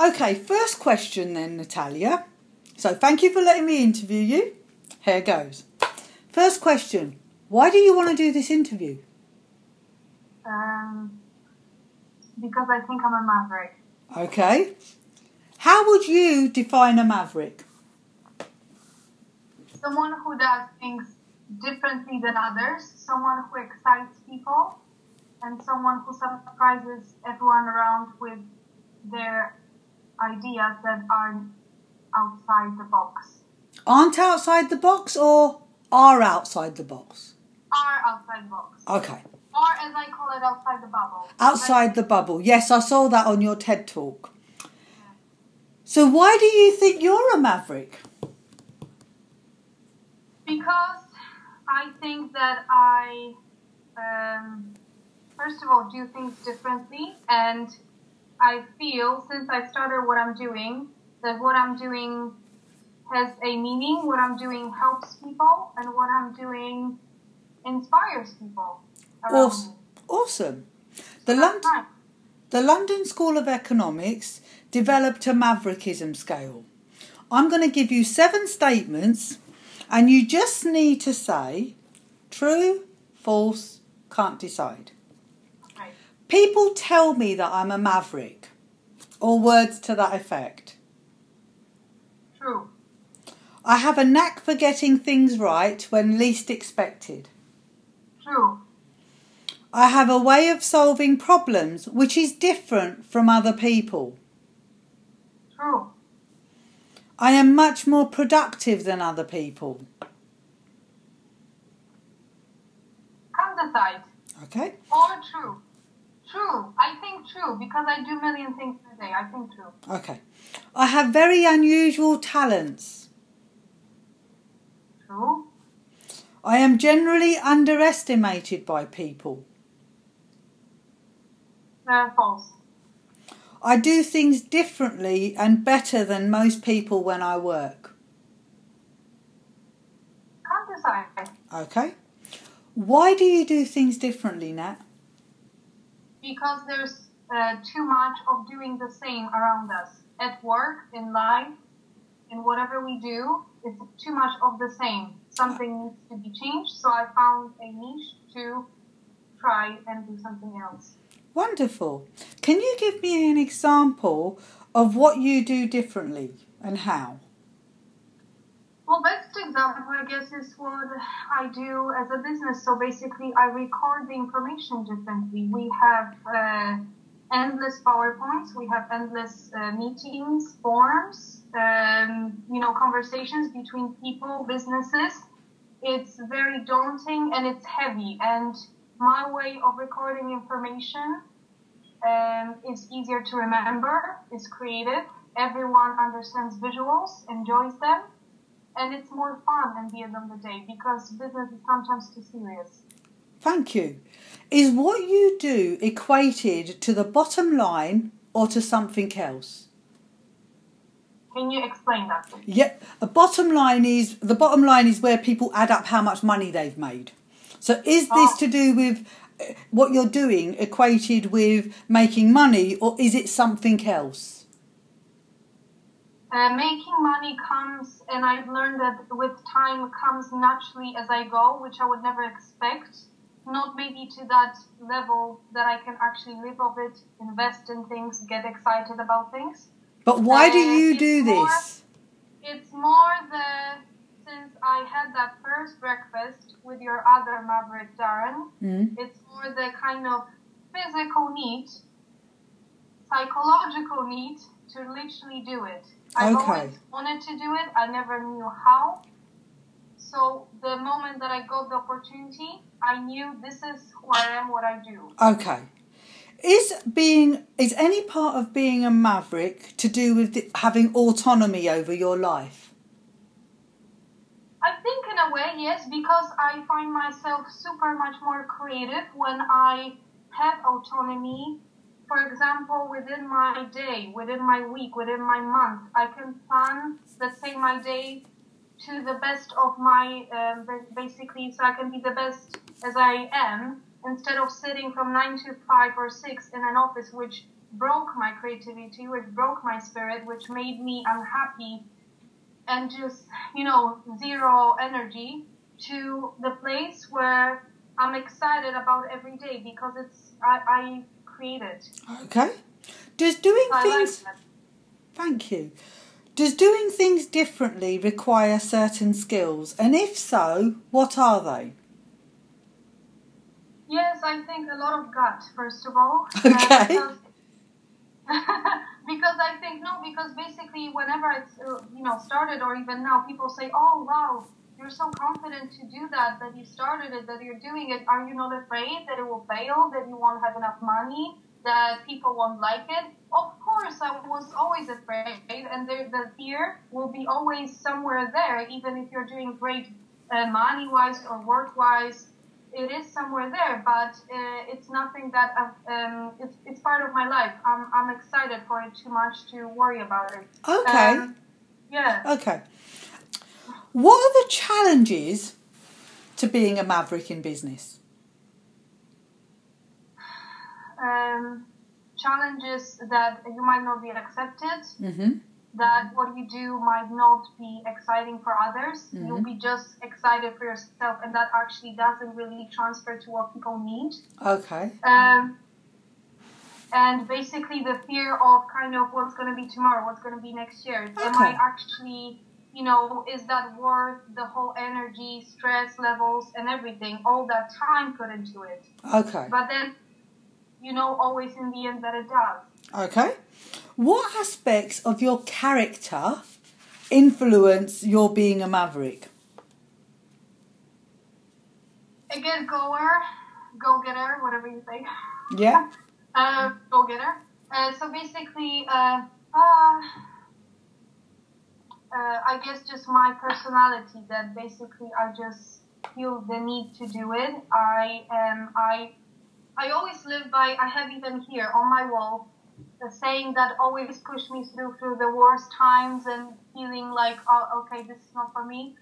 Okay, first question then, Natalia. So thank you for letting me interview you. Here goes. First question Why do you want to do this interview? Um, because I think I'm a maverick. Okay. How would you define a maverick? Someone who does things differently than others, someone who excites people, and someone who surprises everyone around with their ideas that aren't outside the box. Aren't outside the box or are outside the box? Are outside the box. Okay. Or as I call it, outside the bubble. Outside the bubble. Yes, I saw that on your TED talk. So why do you think you're a maverick? Because I think that I, um, first of all, do things differently, and I feel since I started what I'm doing that what I'm doing has a meaning. What I'm doing helps people, and what I'm doing inspires people. Awesome. Awesome. The, Lond- the London School of Economics developed a maverickism scale. I'm going to give you seven statements, and you just need to say true, false, can't decide. People tell me that I'm a maverick, or words to that effect. True. I have a knack for getting things right when least expected. True. I have a way of solving problems which is different from other people. True. I am much more productive than other people. Can't decide. Okay? Or true. True. I think true because I do a million things a day. I think true. Okay. I have very unusual talents. True. I am generally underestimated by people. Uh, false. I do things differently and better than most people when I work. Can't decide. Okay? Why do you do things differently, Nat? Because there's uh, too much of doing the same around us. At work, in life, in whatever we do, it's too much of the same. Something needs to be changed, so I found a niche to try and do something else. Wonderful. Can you give me an example of what you do differently and how? Example, I guess, is what I do as a business. So basically, I record the information differently. We have uh, endless PowerPoints, we have endless uh, meetings, forums, um, you know, conversations between people, businesses. It's very daunting and it's heavy. And my way of recording information um, is easier to remember, is creative. Everyone understands visuals, enjoys them and it's more fun at the end of the day because business is sometimes too serious. Thank you. Is what you do equated to the bottom line or to something else? Can you explain that? please? Yeah, a bottom line is the bottom line is where people add up how much money they've made. So is this Oh. to do with uh, what you're doing equated with making money or is it something else? Uh, making money comes, and I've learned that with time comes naturally as I go, which I would never expect. Not maybe to that level that I can actually live off it, invest in things, get excited about things. But why do Uh, you do more- this? It's more the since I had that first breakfast with your other Maverick Darren, Mm. it's more the kind of physical need, psychological need to literally do it. I've Okay. always wanted to do it, I never knew how. So the moment that I got the opportunity, I knew this is who I am, what I do. Okay. Is being is any part of being a maverick to do with the, having autonomy over your life? I think in a way, yes, because I find myself super much more creative when I have autonomy. For example, within my day, within my week, within my month, I can plan, let's say, my day to the best of my, um, basically, so I can be the best as I am, instead of sitting from 9 to 5 or 6 in an office, which broke my creativity, which broke my spirit, which made me unhappy and just, you know, zero energy to the place where I'm excited about every day because it's I, I created. Okay. Does doing I things. that. Thank you. Does doing things differently require certain skills? And if so, what are they? Yes, I think a lot of gut, first of all. Okay. because, because I think, no, because basically whenever it's, uh, you know, started or even now, people say, oh, wow, you're so confident to do that, that you started it, that you're doing it. Are you not afraid that it will fail, that you won't have enough money, that people won't like it? Of course, I was always afraid, and the, the fear will be always somewhere there, even if you're doing great uh, money-wise or work-wise it is somewhere there, but uh, it's nothing that I've, um, it's, it's part of my life. I'm, I'm excited for it too much to worry about it. Okay. Um, yeah. Okay. What are the challenges to being a maverick in business? Um, challenges that you might not be accepted, Mm-hmm. that what you do might not be exciting for others. You'll be just excited for yourself, and that actually doesn't really transfer to what people need. Okay. Um, and basically the fear of kind of what's going to be tomorrow, what's going to be next year. Am I actually, you know, is that worth the whole energy, stress levels, and everything, all that time put into it? Okay. But then, you know, always in the end that it does. Okay. What aspects of your character influence your being a maverick? A good goer, go getter, whatever you say. Yeah. uh, go getter. Uh, so basically, uh, uh, uh, I guess just my personality that basically I just feel the need to do it. I am I I always live by I have even here on my wall the saying that always pushed me through through the worst times and feeling like oh okay this is not for me.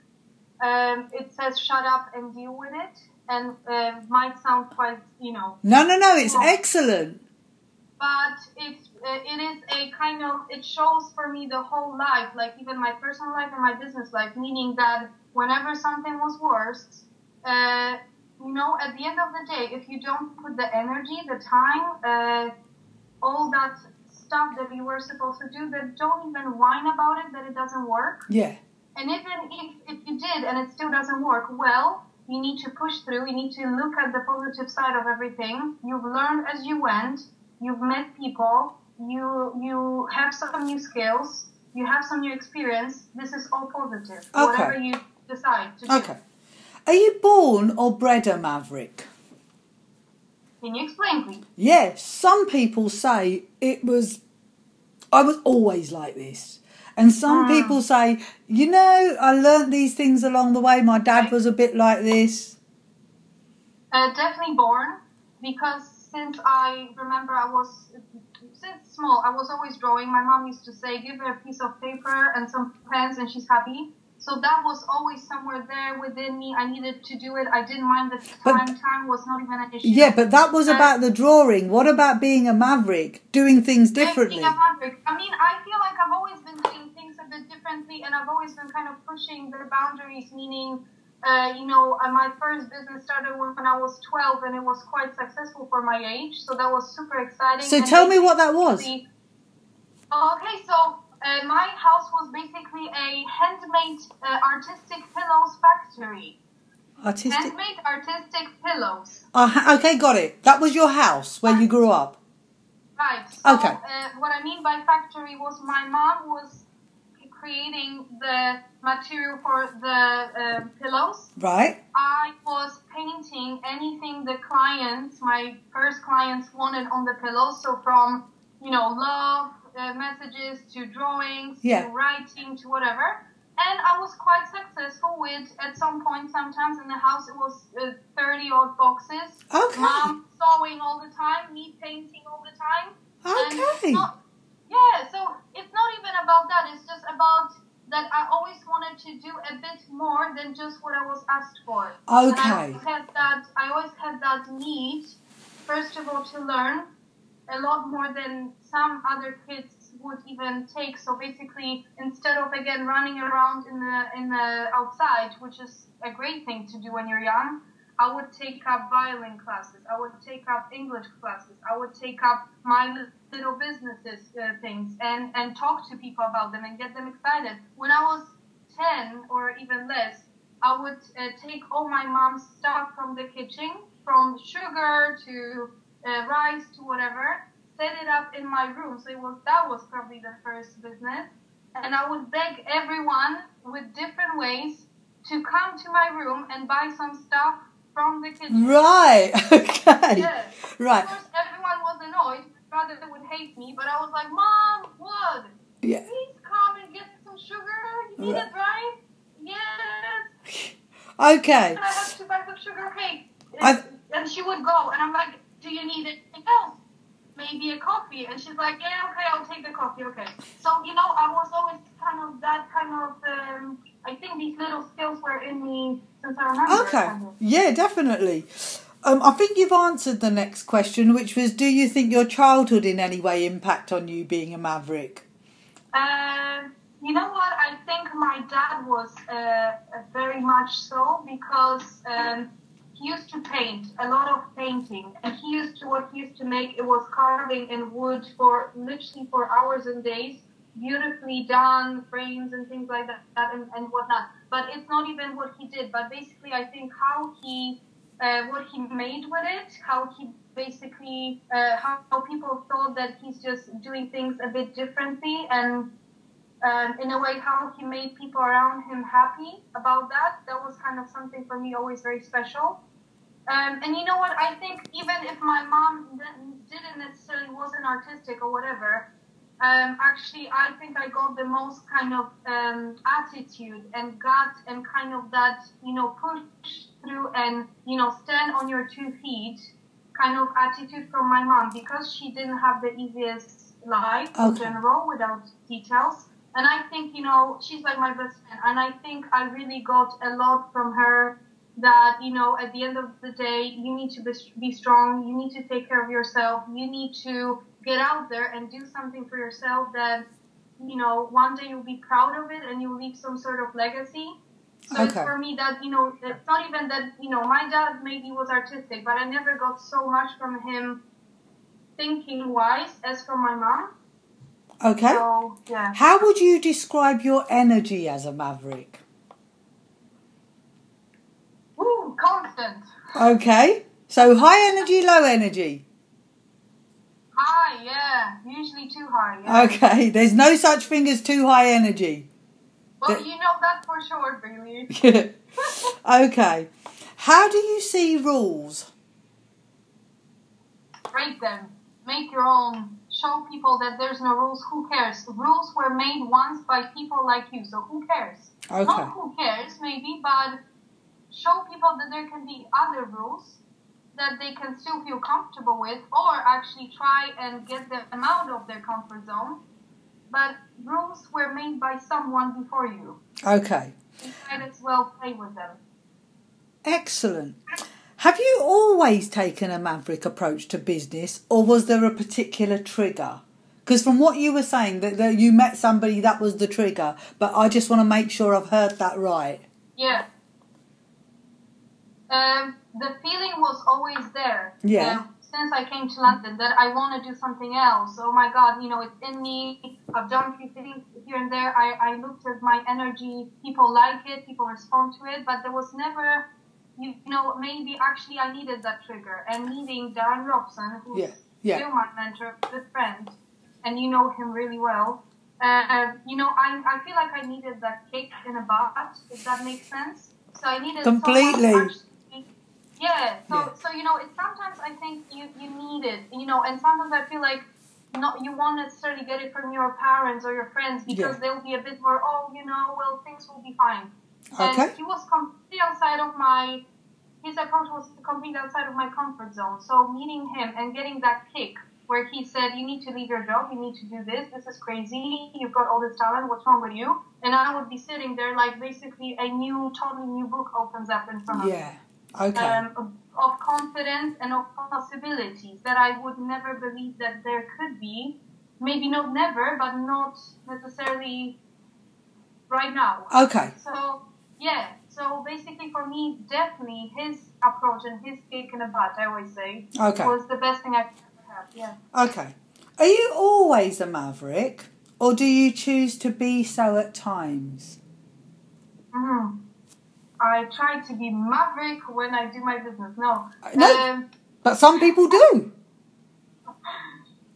Um, it says shut up and deal with it and uh, might sound quite you know No, no, no. It's excellent. But it's uh, it is a kind of it shows for me the whole life like even my personal life and my business life meaning that whenever something was worse uh, you know at the end of the day if you don't put the energy the time uh, all that stuff that you were supposed to do that don't even whine about it that it doesn't work Yeah. and even if, if you did and it still doesn't work, well, you need to push through. You need to look at the positive side of everything. You've learned as you went. You've met people. You you have some new skills. You have some new experience. This is all positive. Okay. Whatever you decide to do. Okay. Are you born or bred a maverick? Can you explain, please? Yes. Some people say it was. I was always like this. And some Ah. people say, you know, I learnt these things along the way. My dad was a bit like this. Uh, definitely born because since I remember I was since small I was always drawing. My mom used to say, "Give her a piece of paper and some pens, and she's happy." So that was always somewhere there within me. I needed to do it. I didn't mind the But- time. time was not even an issue. Yeah, but that was Uh, about the drawing. What about being a maverick, doing things Being differently? a maverick. I mean, I feel like I've always been doing things a bit differently, and I've always been kind of pushing the boundaries. Meaning, uh, you know, uh, my first business started when I was 12, and it was quite successful for my age. So that was super exciting. So And tell me what that was. Okay, so uh, my house was basically a handmade uh, artistic pillows factory. Artistic. Handmade artistic pillows. Uh, okay, got it. That was your house where you grew up. Right. So, Okay. Uh, what I mean by factory was my mom was creating the material for the uh, pillows. Right? I was painting anything the clients, my first clients wanted on the pillows. So from, you know, love uh, messages to drawings Yeah. to writing to whatever. And I was quite successful with, at some point, sometimes in the house, it was uh, 30 odd boxes. Okay. Mom sewing all the time, me painting all the time. Okay. Yeah, so it's not even about that. It's just about that I always wanted to do a bit more than just what I was asked for. And I Okay. had that. I always had that need, first of all, to learn, a lot more than some other kids would even take. So basically, instead of again running around in the in the outside, which is a great thing to do when you're young, I would take up violin classes. I would take up English classes. I would take up my little businesses uh, things and and talk to people about them and get them excited. When I was 10 or even less, I would uh, take all my mom's stuff from the kitchen, from sugar to uh, rice to whatever, set it up in my room. So it was that was probably the first business, and I would beg everyone with different ways to come to my room and buy some stuff from the kitchen. Right. Okay. Yeah. Right. Of course, everyone was annoyed. Rather, they would hate me, but I was like, "Mom, what? Yeah. Please come and get some sugar. You need Right. it, right? Yes. Okay. And I have to buy some sugar cake. I- and she would go, and I'm like, "Do you need anything else? Maybe a coffee?" And she's like, "Yeah, okay, I'll take the coffee. Okay." So you know, I was always kind of that kind of. Um, I think these little skills were in me since I remember. Okay. kind of. Yeah, definitely. Um, I think you've answered the next question, which was Do you think your childhood in any way impact on you being a maverick? Uh, you know what? I think my dad was uh, very much so because um, he used to paint a lot of painting, and he used to what he used to make it was carving in wood for literally for hours and days, beautifully done frames and things like that, that and, and whatnot. But it's not even what he did. But basically, I think how he uh, what he made with it, how he basically, uh, how, how people thought that he's just doing things a bit differently, and um, in a way, how he made people around him happy about that. That was kind of something for me always very special. Um, and you know what? I think even if my mom didn't- necessarily wasn't artistic or whatever, um, actually, I think I got the most kind of um, attitude and gut and kind of that, you know, push through and, you know, stand on your two feet kind of attitude from my mom because she didn't have the easiest life in general without details. And I think, you know, she's like my best friend. And I think I really got a lot from her that, you know, at the end of the day, you need to be, strong. You need to take care of yourself. You need to get out there and do something for yourself that, you know, one day you'll be proud of it and you'll leave some sort of legacy. So it's for me that, you know, it's not even that, you know, my dad maybe was artistic, but I never got so much from him thinking wise as from my mom. Okay. So, yeah. How would you describe your energy as a maverick? Woo, constant. Okay. So high energy, low energy. High, yeah. Usually too high, yeah. Okay. There's no such thing as too high energy. Well, you know that for sure, really. okay. How do you see rules? Break them. Make your own. Show people that there's no rules. Who cares? Rules were made once by people like you, so who cares? Okay. Not who cares, maybe, but show people that there can be other rules that they can still feel comfortable with, or actually try and get them out of their comfort zone. But rules were made by someone before you. Okay. You might as well play with them. Excellent. Have you always taken a maverick approach to business, or was there a particular trigger? Because from what you were saying, that, that you met somebody that was the trigger, but I just want to make sure I've heard that right. Yeah. Um, the feeling was always there. Yeah. Um, since I came to London, that I want to do something else. Oh my God, you know, it's in me. I've done a few things here and there. I, I looked at my energy. People like it. People respond to it. But there was never, you know, maybe actually I needed that trigger. And meeting Darren Robson, who's Yeah, yeah. still my mentor, good friend, and you know him really well. Uh, you know, I, I feel like I needed that kick in a butt, if that makes sense. So I needed Completely. Yeah. So Yeah. so you know, it sometimes I think you you need it. You know, and sometimes I feel like not you won't necessarily get it from your parents or your friends because Yeah. they'll be a bit more, oh, you know, well things will be fine. Okay. And he was completely outside of my his account was completely outside of my comfort zone. So meeting him and getting that kick where he said, You need to leave your job, you need to do this, this is crazy, you've got all this talent, what's wrong with you? And I would be sitting there like basically a new totally new book opens up in front of me. Okay. um, of, of confidence and of possibilities that I would never believe that there could be. Maybe not never, but not necessarily right now. Okay. So yeah, so basically for me, definitely his approach and his kick in butt, I always say, Okay. was the best thing I could ever have. Yeah. Okay. Are you always a maverick, or do you choose to be so at times? hmm I try to be maverick when I do my business. No. No. Um, But some people do.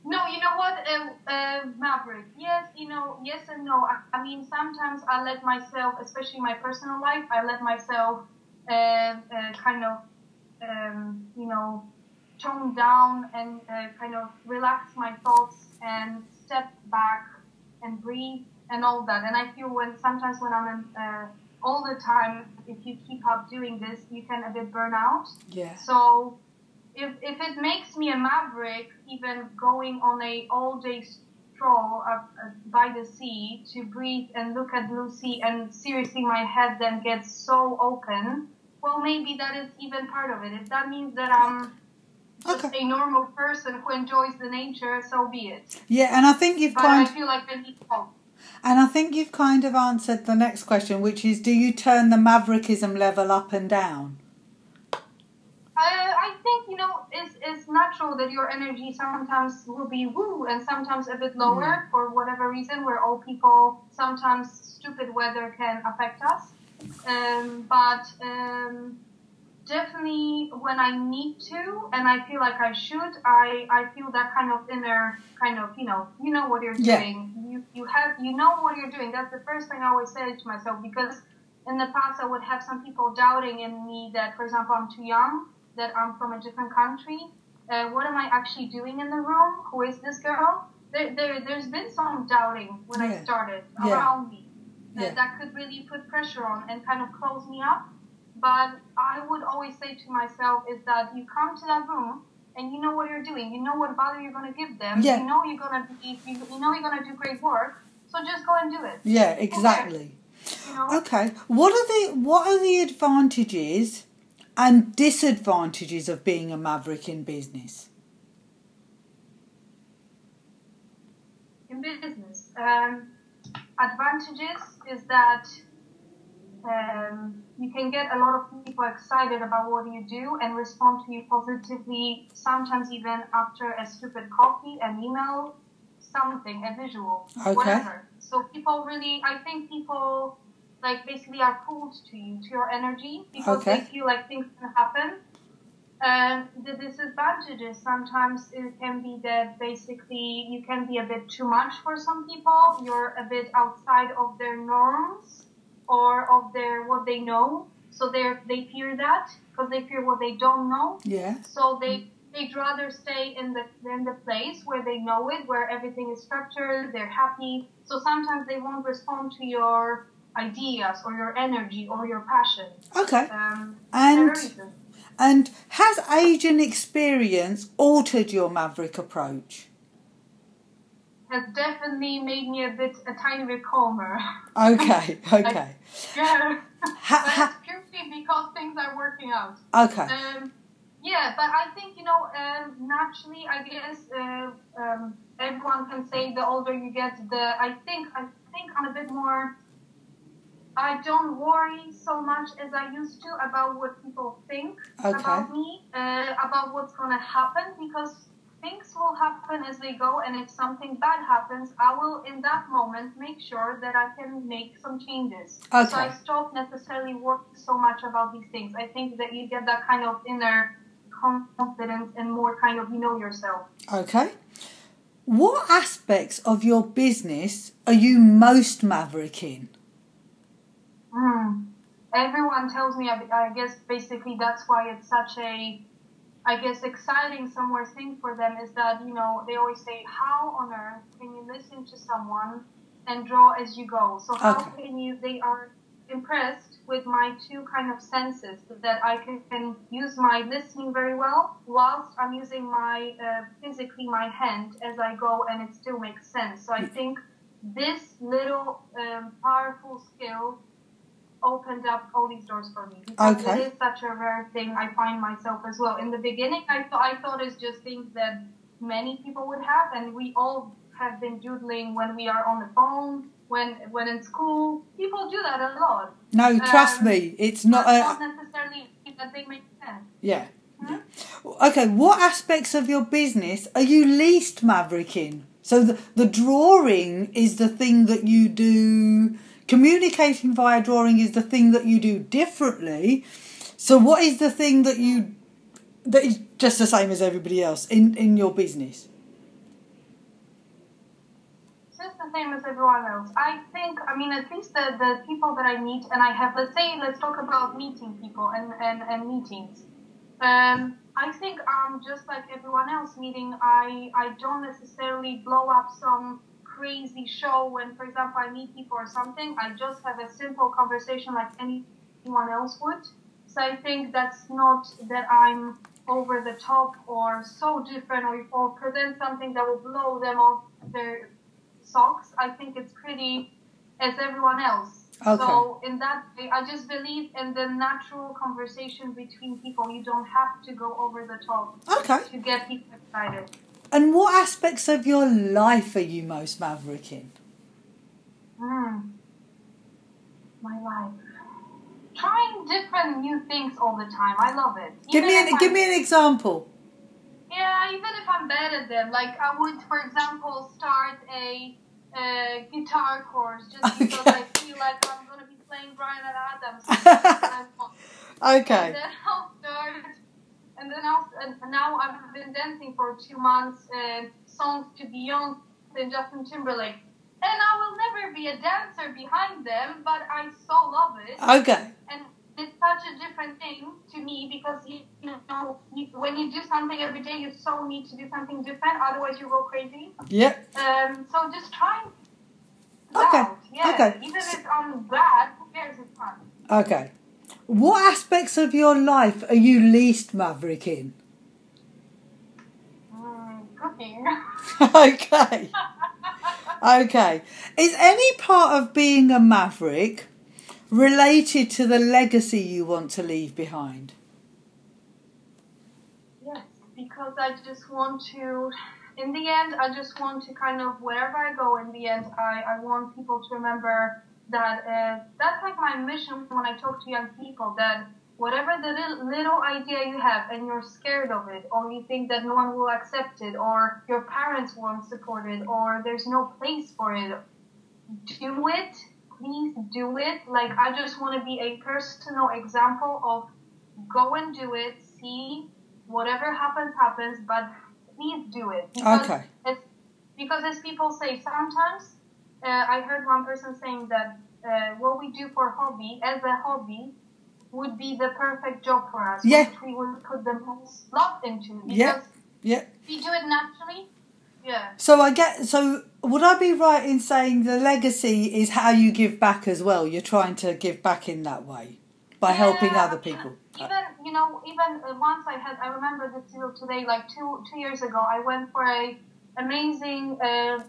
No, you know what, uh, uh, Maverick? Yes, you know, yes and no. I, I mean, sometimes I let myself, especially in my personal life, I let myself uh, uh, kind of, um, you know, tone down and uh, kind of relax my thoughts and step back and breathe and all that. And I feel when sometimes when I'm in, uh, all the time, if you keep up doing this, you can a bit burn out. Yeah. So if, if it makes me a maverick, even going on a all day stroll up uh, by the sea to breathe and look at blue sea, and seriously, my head then gets so open. Well, maybe that is even part of it. If that means that I'm just Okay. a normal person who enjoys the nature, so be it. Yeah, and I think you've But I kind feel like I need help. And I think you've kind of answered the next question, which is do you turn the maverickism level up and down? Uh, I think you know it's, it's natural that your energy sometimes will be woo and sometimes a bit lower for whatever reason. We're all people. Sometimes stupid weather can affect us, um, but um, definitely when I need to and I feel like I should, I, I feel that kind of inner kind of you know you know what you're Yeah. doing. You you have you know what you're doing. That's the first thing I always say to myself because in the past I would have some people doubting in me that, for example, I'm too young, that I'm from a different country. Uh, what am I actually doing in the room? Who is this girl? There, there, there's been some doubting when Yeah. I started Yeah. around me. That, Yeah. That could really put pressure on and kind of close me up. But I would always say to myself is that you come to that room and you know what you're doing. You know what value you're going to give them. Yeah. You know you're going to be, you, you know you're going to do great work. So just go and do it. Yeah, exactly. You know? Okay. What are the what are the advantages and disadvantages of being a maverick in business? in business. Um, advantages is that um, you can get a lot of people excited about what you do and respond to you positively, sometimes even after a stupid copy, an email, something, a visual, Okay. whatever. So people really, I think people like basically are pulled to you, to your energy, because Okay. they feel like things can happen. And the disadvantages sometimes it can be that basically you can be a bit too much for some people. You're a bit outside of their norms or of their what they know. So they they fear that because they fear what they don't know. Yeah. So they they'd rather stay in the in the place where they know it, where everything is structured. They're happy. So sometimes they won't respond to your ideas or your energy or your passion. Okay. Um, And- there are reasons. And has age and experience altered your maverick approach? Has definitely made me a bit, a tiny bit calmer. Okay. Okay. yeah. Ha- but ha- purely because things are working out. Okay. Um, yeah, but I think, you know, um, naturally, I guess uh, um, everyone can say the older you get, the, I think, I think I'm a bit more, I don't worry so much as I used to about what people think Okay. about me, uh, about what's going to happen, because things will happen as they go, and if something bad happens, I will, in that moment, make sure that I can make some changes. So Okay. I stop necessarily worrying so much about these things. I think that you get that kind of inner confidence and more kind of you know yourself. Okay. What aspects of your business are you most maverick in? Mm. Everyone tells me, I guess basically that's why it's such a, I guess, exciting somewhere thing for them is that, you know, they always say, how on earth can you listen to someone and draw as you go? So how Okay. can you, they are impressed with my two kind of senses that I can, can use my listening very well whilst I'm using my, uh, physically my hand as I go and it still makes sense. So I think this little um, powerful skill opened up all these doors for me because Okay. it is such a rare thing. I find myself as well. In the beginning, I thought I thought it's just things that many people would have, and we all have been doodling when we are on the phone, when when in school. People do that a lot. No, trust Um, me, it's not a. not necessarily that they make sense. Yeah. Hmm? Okay, what aspects of your business are you least maverick in? So the, the drawing is the thing that you do, communicating via drawing is the thing that you do differently. So what is the thing that you that is just the same as everybody else in, in your business? Just the same as everyone else. I think, I mean, at least the, the people that I meet and I have, let's say, let's talk about meeting people and, and, and meetings. Um, I think I'm just like everyone else meeting. I, I don't necessarily blow up some crazy show when, for example, I meet people or something. I just have a simple conversation like anyone else would. So I think that's not that I'm over the top or so different or, or present something that will blow them off their socks. I think it's pretty as everyone else. Okay. So in that way, I just believe in the natural conversation between people. You don't have to go over the top Okay. to get people excited. And what aspects of your life are you most maverick in? Mm. My life. Trying different new things all the time. I love it. Give me an, give me an example. Yeah, even if I'm bad at them, like I would, for example, start a uh, guitar course just because I feel like I'm gonna be playing Bryan Adams. and want. Okay. And then I'll start, and then I'll, and now I've been dancing for two months, and songs to Beyonce and Justin Timberlake. And I will never be a dancer behind them, but I so love it. Okay. And it's such a different thing to me because you, you know you, when you do something every day, you so need to do something different. Otherwise, you go crazy. Yep. Um, so just trying. it Okay, out. Yeah. okay. Even if I'm bad, who cares? It's fun. Okay. What aspects of your life are you least maverick in? Mm, cooking. okay. Okay. Is any part of being a maverick related to the legacy you want to leave behind? Yes, because I just want to, in the end, I just want to kind of, wherever I go, in the end, I, I want people to remember that uh, that's like my mission when I talk to young people that whatever the little, little idea you have and you're scared of it, or you think that no one will accept it, or your parents won't support it, or there's no place for it, do it. Please do it. Like, I just want to be a personal example of go and do it, see whatever happens, happens, but please do it. Because Okay. Because as people say, sometimes uh, I heard one person saying that uh, what we do for hobby, as a hobby, would be the perfect job for us, Yeah. we would put the most love into. Because Yeah. Yeah. we do it naturally, yeah. So I get so would I be right in saying the legacy is how you give back as well? You're trying to give back in that way by helping other people. Even you know, even uh, once I had, I remember this till today, like two two years ago, I went for a amazing uh,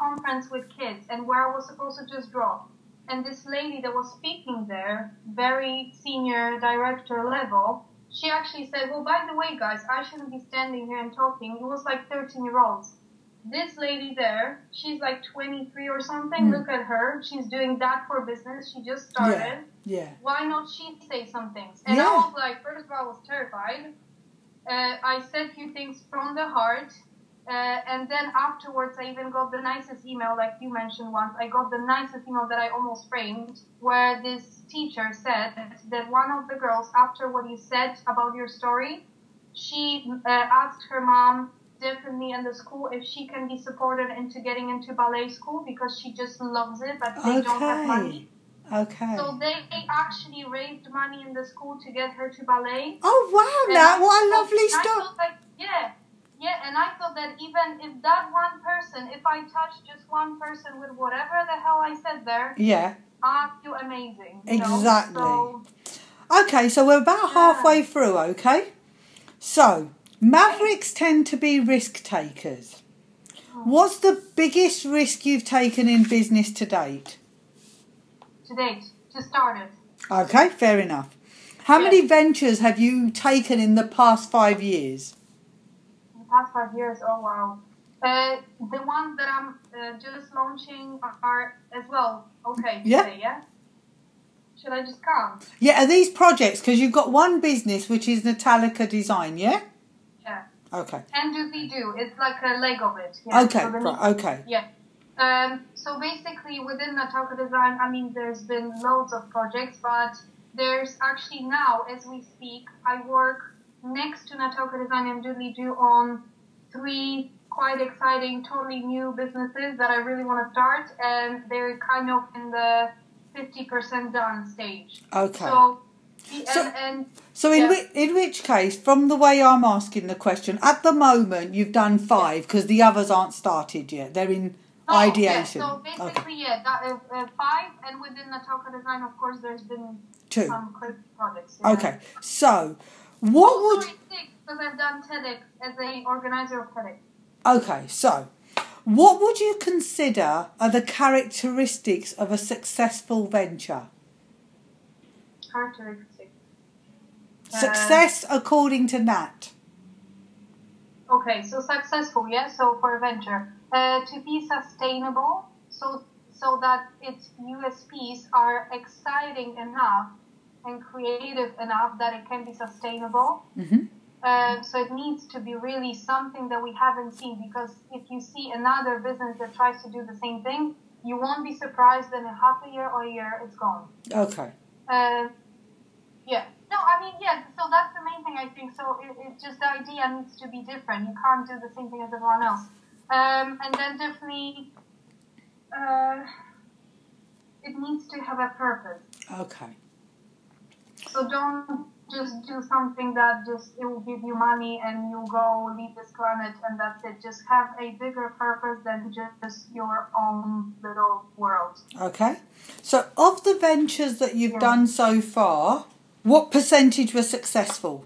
conference with kids, and where I was supposed to just draw. And this lady that was speaking there, very senior director level, she actually said, "Well, by the way, guys, I shouldn't be standing here and talking." It was like 13 year olds. This lady there, she's like 23 or something. Hmm. Look at her. She's doing that for business. She just started Yeah. Yeah. why not she say some things? And Yeah. I was like, first of all, I was terrified. Uh, I said few things from the heart. Uh, and then afterwards, I even got the nicest email, like you mentioned once. I got the nicest email that I almost framed, where this teacher said that one of the girls, after what you said about your story, she uh, asked her mom definitely in the school if she can be supported into getting into ballet school because she just loves it, but they don't have money. Okay. Okay. So they actually raised money in the school to get her to ballet. oh wow! Now what a lovely story. like, yeah, yeah, and I thought that even if that one person, if I touch just one person with whatever the hell I said there, Yeah. Ah, I feel amazing. Exactly. So, Okay, so we're about Yeah. halfway through, okay? So, mavericks tend to be risk takers. Hmm. What's the biggest risk you've taken in business to date? to date, to start it. Okay, fair enough. How Yeah. many ventures have you taken in the past five years? Past five years, oh wow. Uh, the ones that I'm uh, just launching are as well. Okay. Yeah. today, yeah. Should I just count? Yeah, are these projects? Because you've got one business which is Natalka Design, yeah? Yeah. Okay. And do they do? It's like a leg of it. Yeah. Okay, So right, okay. Yeah. Um, so basically, within Natalka Design, I mean, there's been loads of projects, but there's actually now, as we speak, I work next to Natalka Design and Doodledo on three quite exciting, totally new businesses that I really want to start, and they're kind of in the 50% done stage. Okay. So, and, So- and So in, Yeah. whi- in which case, from the way I'm asking the question, at the moment you've done five because the others aren't started yet. They're in Oh, ideation. Yeah, so okay, basically, yeah, that, uh, uh, five, and within Natalka Design, of course, there's been two. some crazy projects. yeah. Okay, so what would because I've done TEDx as a organizer of TEDx. okay? So what would you consider are the characteristics of a successful venture? Characteristics. Uh, Success according to Nat. Okay, so successful, yeah. So for a venture, uh, to be sustainable, so so that its USPs are exciting enough and creative enough that it can be sustainable. hmm Uh, so it needs to be really something that we haven't seen because if you see another business that tries to do the same thing, you won't be surprised that in half a year or a year it's gone. Okay. Uh, yeah. No, I mean, yeah, so that's the main thing I think. So it, it just the idea needs to be different. You can't do the same thing as everyone else. Um, and then definitely, uh, it needs to have a purpose. Okay. So don't just do something that just it will give you money and you'll go leave this planet and that's it. Just have a bigger purpose than just your own little world. Okay. So of the ventures that you've Yeah. done so far, what percentage were successful?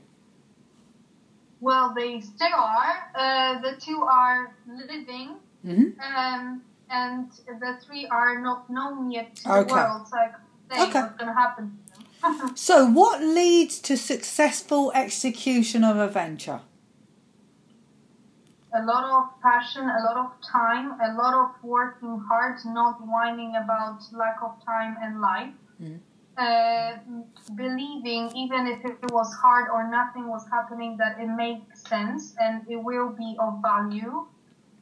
Well, they still are. Uh, the two are living, hmm um, and the three are not known yet to Okay. the world. So I can say Okay. what's going to happen. So, what leads to successful execution of a venture? a lot of passion, a lot of time, a lot of working hard, not whining about lack of time and life. Mhm. Uh, believing, even if it was hard or nothing was happening, that it makes sense and it will be of value.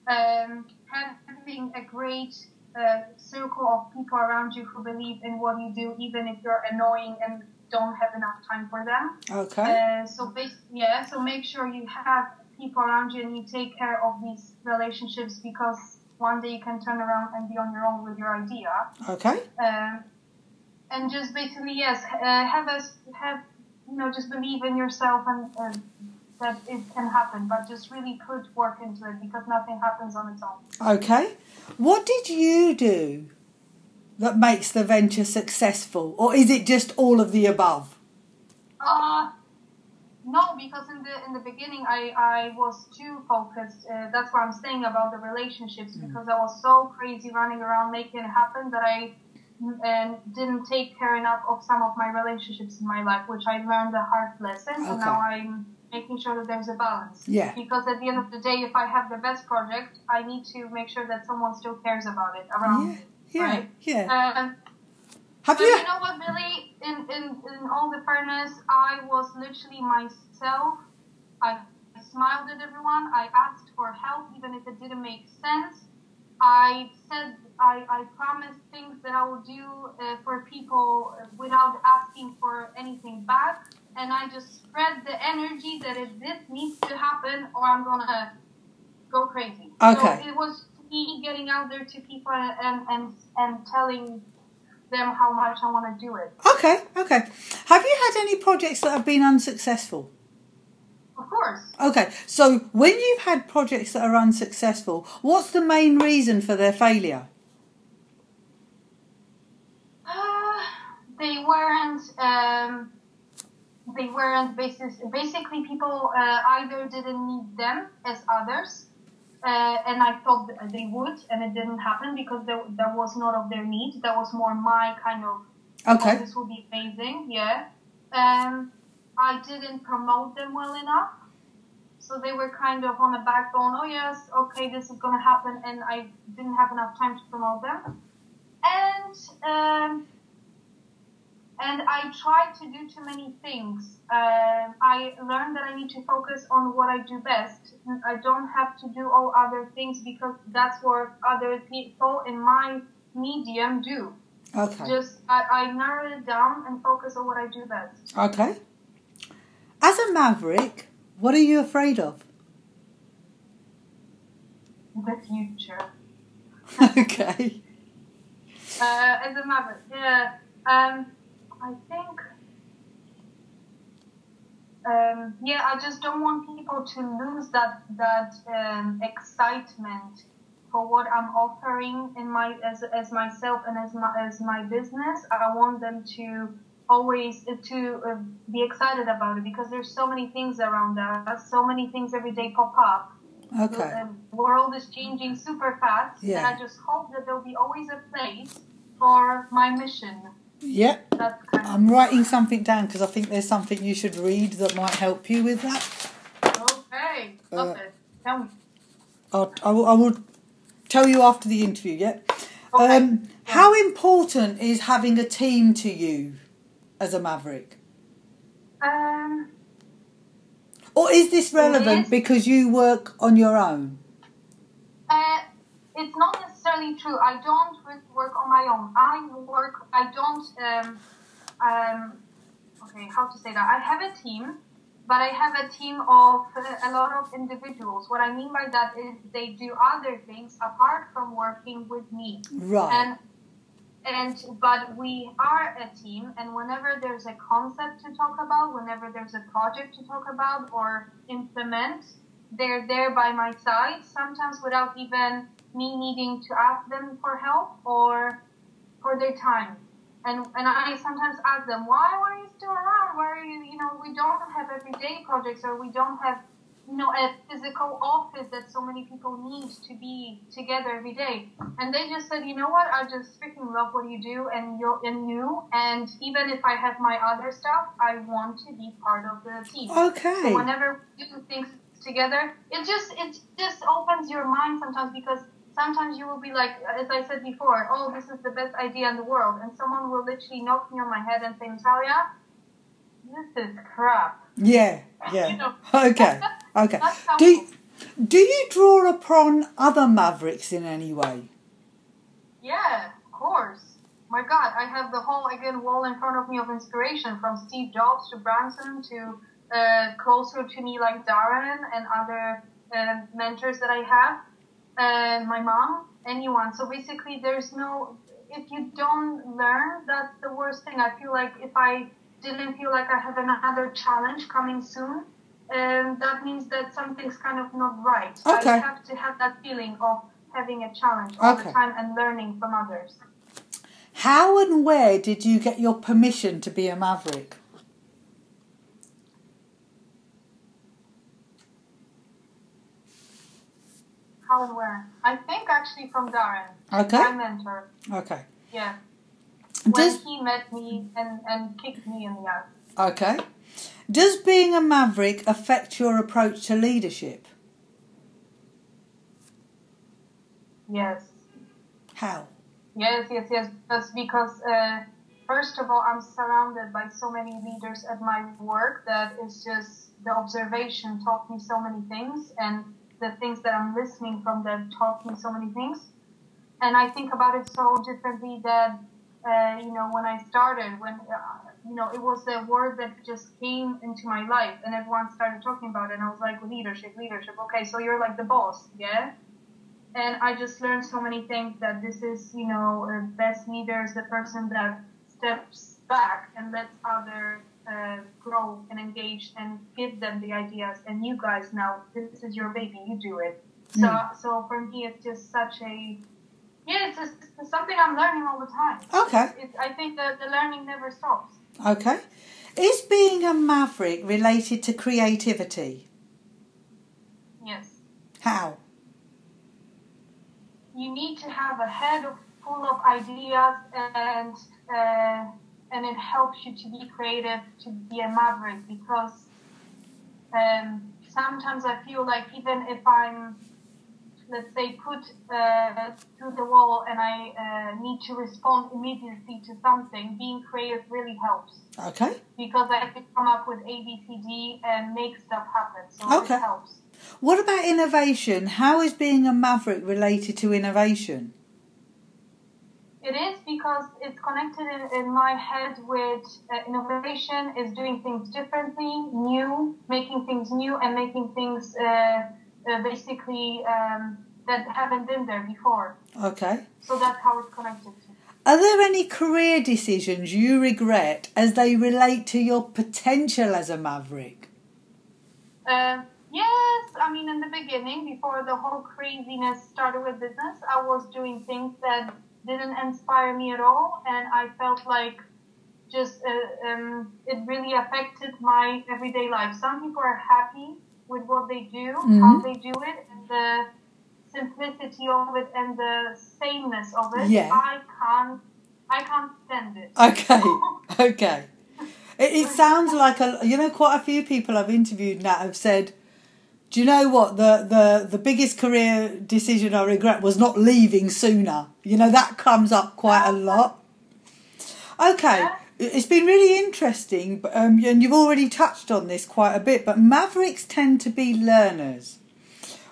Um, having a great uh, circle of people around you who believe in what you do, even if you're annoying and don't have enough time for them. Okay. Uh, so yeah, so make sure you have people around you and you take care of these relationships because one day you can turn around and be on your own with your idea. Okay. Um, and just basically yes, uh, have us have you know just believe in yourself and uh, that it can happen, but just really put work into it because nothing happens on its own. Okay. What did you do that makes the venture successful? Or is it just all of the above? Uh, no, because in the in the beginning I, I was too focused. Uh, that's what I'm saying about the relationships because I was so crazy running around making it happen that I and didn't take care enough of some of my relationships in my life, which I learned a hard lesson, and Okay. now I'm making sure that there's a balance. Yeah. Because at the end of the day, if I have the best project, I need to make sure that someone still cares about it around Yeah. Yeah. Right. Yeah. Um, Have you? you know what, Billy? In, in, in all the fairness, I was literally myself. I smiled at everyone. I asked for help, even if it didn't make sense. I said I, I promised things that I will do uh, for people without asking for anything back. And I just spread the energy that if this needs to happen or I'm to go crazy. Okay. So it was me getting out there to people and, and, and telling them how much I want to do it. Okay. Okay. Have you had any projects that have been unsuccessful? Of course. Okay. So, when you've had projects that are unsuccessful, what's the main reason for their failure? Uh, they weren't. Um, they weren't basis. Basically, people uh, either didn't need them as others, uh, and I thought they would, and it didn't happen because there, there was not of their need. That was more my kind of Okay. Oh, this will be amazing. Yeah. Um, I didn't promote them well enough. So they were kind of on the backbone. Oh yes, okay, this is gonna happen, and I didn't have enough time to promote them. And um, and I tried to do too many things. Um I learned that I need to focus on what I do best. I don't have to do all other things because that's what other people in my medium do. Okay. Just I, I narrow it down and focus on what I do best. Okay. As a maverick, what are you afraid of? The future. okay. Uh, as a maverick, yeah. Um, I think. Um, yeah, I just don't want people to lose that that um, excitement for what I'm offering in my as as myself and as my as my business. I want them to always uh, to uh, be excited about it because there's so many things around us, so many things every day pop up. Okay. The world is changing super fast, yeah. and I just hope that there'll be always a place for my mission. Yep. That's I'm writing something down because I think there's something you should read that might help you with that. okay. Love Uh. Tell me. I'll, I, will, I will tell you after the interview, yeah? Okay. Um, how important is having a team to you as a maverick? Um, Or is this relevant is. because you work on your own? uh, it's not necessarily true. I don't work on my own. I work. I don't. Um, um, okay, how to say that? I have a team, but I have a team of uh, a lot of individuals. What I mean by that is they do other things apart from working with me. Right. and and but we are a team and whenever there's a concept to talk about whenever there's a project to talk about or implement they're there by my side sometimes without even me needing to ask them for help or for their time and and I sometimes ask them why are you still around why are you you know we don't have everyday projects or we don't have you know, a physical office that so many people need to be together every day. And they just said, you know what, I just freaking love what you do and you and you. And even if I have my other stuff, I want to be part of the team. Okay. So whenever we do things together, it just it just opens your mind sometimes because sometimes you will be like, as I said before, oh, this is the best idea in the world, and someone will literally knock me on my head and say, Natalia, this is crap. Yeah, You yeah. know. Okay, okay. Do, do you draw upon other mavericks in any way? Yeah, of course. My God, I have the whole again wall in front of me of inspiration from Steve Jobs to Branson to uh, closer to me like Darren and other uh, mentors that I have, uh, my mom, anyone. So basically, there's no. If you don't learn, that's the worst thing. I feel like if I didn't feel like I have another challenge coming soon, um, that means that something's kind of not right. Okay. I have to have that feeling of having a challenge all Okay. the time and learning from others. How and where did you get your permission to be a maverick? How and where? I think actually from Darren, my Okay, mentor. okay. Yeah. When Does, he met me and, and kicked me in the ass. okay. Does being a maverick affect your approach to leadership? Yes. How? Yes, yes, yes. That's because, uh, first of all, I'm surrounded by so many leaders at my work that it's just the observation taught me so many things, and the things that I'm listening from them me so many things. And I think about it so differently that, uh, you know, when I started, when, uh, you know, it was a word that just came into my life, and everyone started talking about it, and I was like, leadership, leadership. Okay, so you're like the boss, yeah? and I just learned so many things that this is, you know, uh, best leader is the person that steps back and lets other uh, grow and engage and give them the ideas. And you guys now, this is your baby, you do it. So, so for me, it's just such a, yeah, it's just it's something I'm learning all the time. Okay, It's, I think that the learning never stops. okay. Is being a maverick related to creativity? Yes. How? you need to have a head full of ideas and uh, and it helps you to be creative, to be a maverick because um, sometimes I feel like even if I'm, let's say, put uh, through the wall and I uh, need to respond immediately to something, being creative really helps Okay. because I can come up with A, B, C, D and make stuff happen. So Okay. it helps. What about innovation? How is being a maverick related to innovation? It is because it's connected in, in my head with uh, innovation is doing things differently, new, making things new, and making things uh, uh, basically um, that haven't been there before. Okay. So that's how it's connected. Are there any career decisions you regret as they relate to your potential as a maverick? Uh, yes, I mean, in the beginning, before the whole craziness started with business, I was doing things that didn't inspire me at all, and I felt like just uh, um, it really affected my everyday life. Some people are happy with what they do, how Mhm. they do it, and the simplicity of it and the sameness of it. Yeah. I can't, I can't stand it. Okay. Okay. It, it sounds like a you know quite a few people I've interviewed now have said, "Do you know what the the the biggest career decision I regret was not leaving sooner." You know that comes up quite a lot. Okay, it's been really interesting, um, and you've already touched on this quite a bit. But mavericks tend to be learners.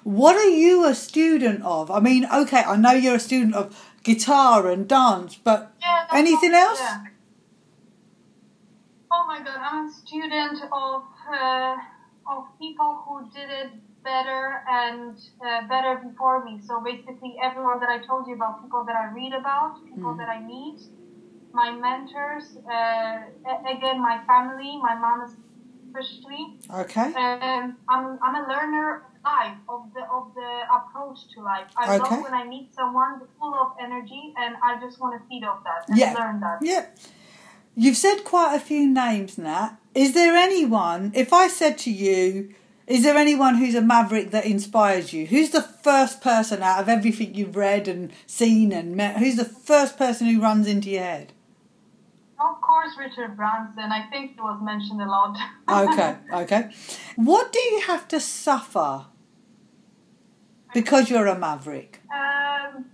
What are you a student of? I mean, okay, I know you're a student of guitar and dance, but Yeah, anything else? yeah. Oh my god, I'm a student of uh, of people who did it better and uh, better before me. So basically, everyone that I told you about, people that I read about, people Mm. that I meet, my mentors, uh, again, my family, my mom especially. Okay. Um, I'm, I'm a learner of life, of the of the approach to life. I Okay. love when I meet someone full of energy, and I just want to feed off that and Yeah. learn that. Yeah. You've said quite a few names, Nat. Is there anyone, if I said to you, is there anyone who's a maverick that inspires you? Who's the first person out of everything you've read and seen and met? Who's the first person who runs into your head? Of course, Richard Branson. I think he was mentioned a lot. Okay, okay. What do you have to suffer because you're a maverick? um,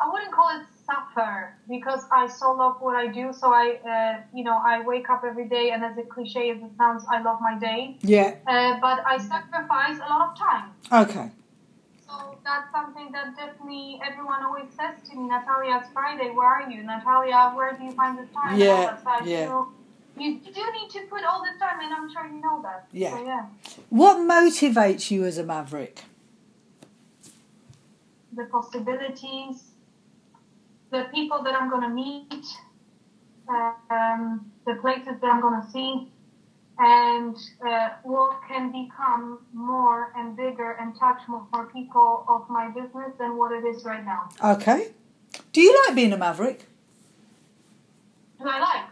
I wouldn't call it suffer because I so love what I do. So I, uh, you know, I wake up every day, and as a cliche as it sounds, I love my day. Yeah. Uh, but I sacrifice a lot of time. Okay. So that's something that definitely everyone always says to me, Natalia, it's Friday, where are you? Natalia, where do you find the time? Yeah. So yeah. feel You do need to put all the time, and I'm sure you know that. Yeah. So, yeah. What motivates you as a maverick? The possibilities, the people that I'm going to meet, um, the places that I'm going to see, and uh, what can become more and bigger and touch more, people of my business than what it is right now. Okay. Do you like being a maverick? Do I like?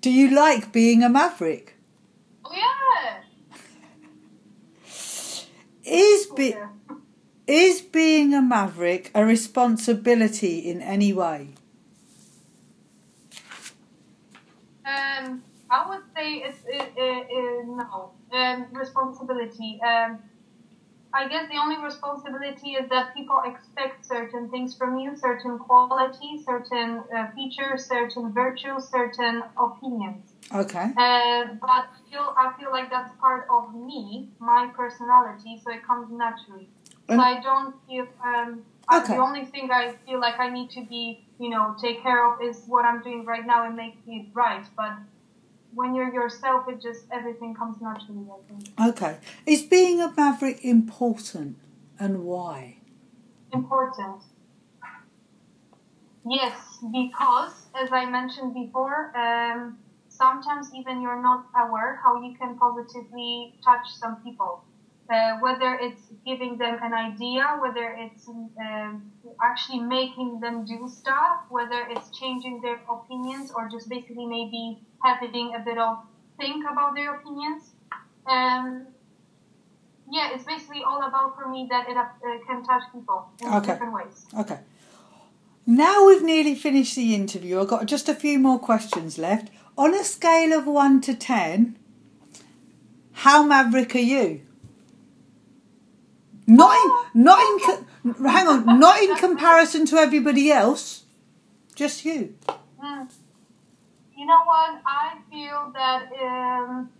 Do you like being a maverick? Oh, yeah. Is Oh, be- yeah. Is being a maverick a responsibility in any way? Um, I would say it's it, it, it, no um, responsibility. Um, I guess the only responsibility is that people expect certain things from you, certain qualities, certain uh, features, certain virtues, certain opinions. Okay. Uh, but still, I feel like that's part of me, my personality, so it comes naturally. And- I don't feel. Um, I- Okay. the only thing I feel like I need to be, you know, take care of is what I'm doing right now and make it right. But when you're yourself, it just everything comes naturally. I think Okay. Is being a maverick important and why? important. Yes, because as I mentioned before, um, sometimes even you're not aware how you can positively touch some people. Uh, whether it's giving them an idea, whether it's um, actually making them do stuff, whether it's changing their opinions, or just basically maybe having a bit of think about their opinions. Um, yeah, it's basically all about for me that it uh, can touch people in Okay. different ways. Okay. Now we've nearly finished the interview. I've got just a few more questions left. On a scale of 1 to 10, how maverick are you? Not in, not in, hang on, not in comparison to everybody else, just you. Mm. You know what? I feel that um,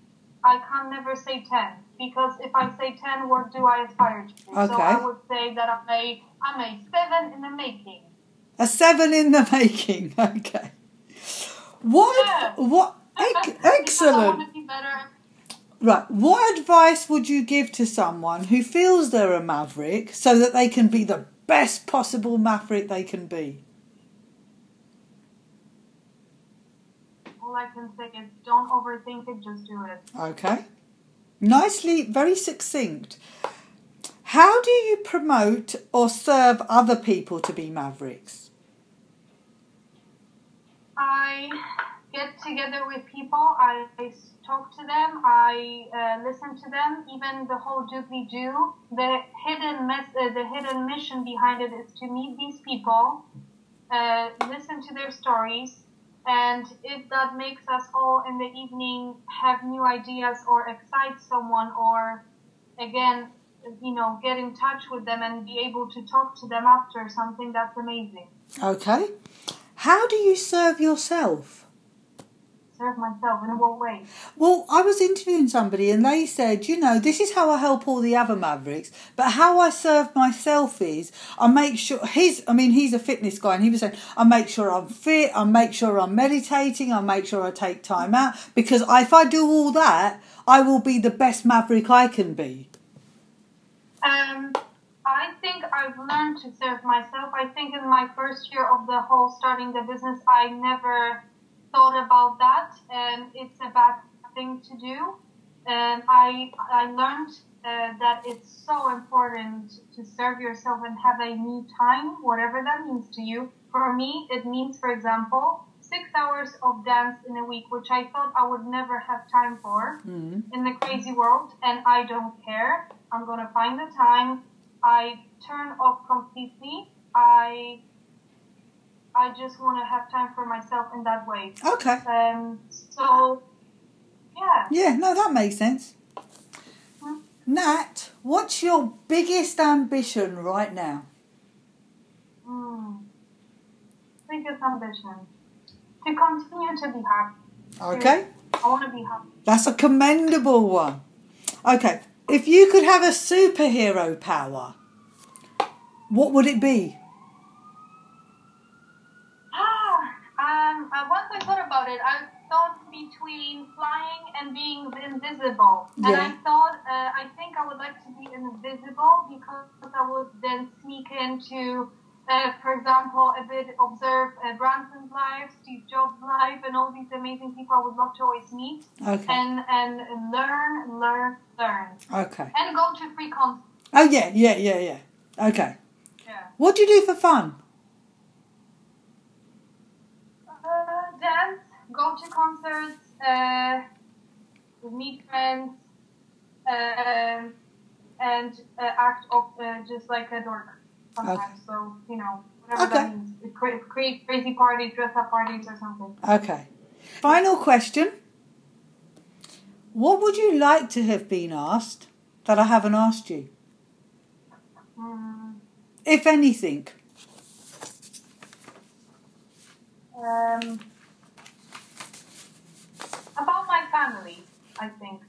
I can never say 10 because if I say 10, what do I aspire to? So I would say that I'm a, I'm a 7 in the making. A seven in the making. Okay. What? Yeah. What? Ec- excellent. want to be better. Right. What advice would you give to someone who feels they're a maverick so that they can be the best possible maverick they can be? All I can say is don't overthink it, just do it. Okay. Nicely, very succinct. How do you promote or serve other people to be mavericks? I get together with people. I talk to them. I uh, listen to them. Even the whole Doodledo. The hidden mess, uh, the hidden mission behind it is to meet these people, uh, listen to their stories, and if that makes us all in the evening have new ideas or excite someone, or again, you know, get in touch with them and be able to talk to them after something that's amazing. Okay. How do you serve yourself? Serve myself in what way? Well, I was interviewing somebody and they said, you know, this is how I help all the other mavericks, but how I serve myself is I make sure he's, I mean, he's a fitness guy and he was saying, I make sure I'm fit, I make sure I'm meditating, I make sure I take time out because if I do all that, I will be the best maverick I can be. Um, I think I've learned to serve myself. I think in my first year of the whole starting the business, I never thought about that, and it's a bad thing to do. And I I learned uh, that it's so important to serve yourself and have a me time, whatever that means to you. For me, it means, for example, six hours of dance in a week, which I thought I would never have time for Mm. in the crazy world, and I don't care. I'm gonna find the time. I turn off completely. I I just want to have time for myself in that way. Okay. Um, so yeah, Yeah, no, that makes sense. Hmm. Nat, what's your biggest ambition right now? mm, biggest ambition to continue to be happy. Okay. I want to be happy. That's a commendable one. Okay, if you could have a superhero power, what would it be? Um, uh, once I thought about it, I thought between flying and being invisible. And I thought, uh, I think I would like to be invisible because I would then sneak into, uh, for example, a bit observe uh, Branson's life, Steve Jobs' life, and all these amazing people I would love to always meet Okay. and, and learn, learn, learn. Okay. And go to free concerts. Oh, yeah, yeah, yeah, yeah. Okay. Yeah. What do you do for fun? Dance, go to concerts, uh, meet friends, uh, and uh, act of, uh, just like a dork sometimes. So, you know, whatever that means. Create crazy parties, dress up parties or something. Okay. Final question. What would you like to have been asked that I haven't asked you? Mm, If anything. um, about my family, I think.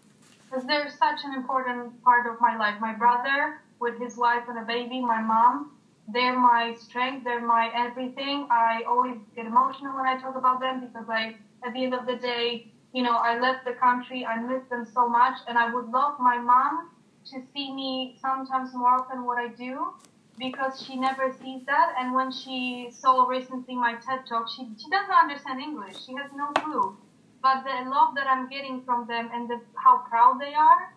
Because they're such an important part of my life. My brother, with his wife and a baby, my mom, they're my strength, they're my everything. I always get emotional when I talk about them because I, at the end of the day, you know, I left the country, I miss them so much, and I would love my mom to see me sometimes more often what I do because she never sees that. And when she saw recently my TED talk, she, she doesn't understand English. She has no clue. But the love that I'm getting from them and the, how proud they are,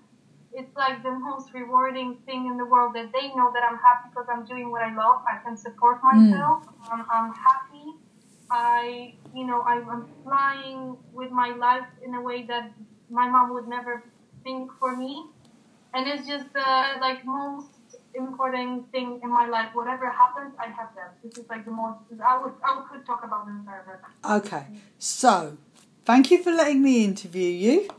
it's like the most rewarding thing in the world that they know that I'm happy because I'm doing what I love. I can support myself. Um, I'm happy. I, you know, I, I'm flying with my life in a way that my mom would never think for me. And it's just the like most important thing in my life. Whatever happens, I have them. This is like the most. I would I could talk about them forever. Okay, so thank you for letting me interview you.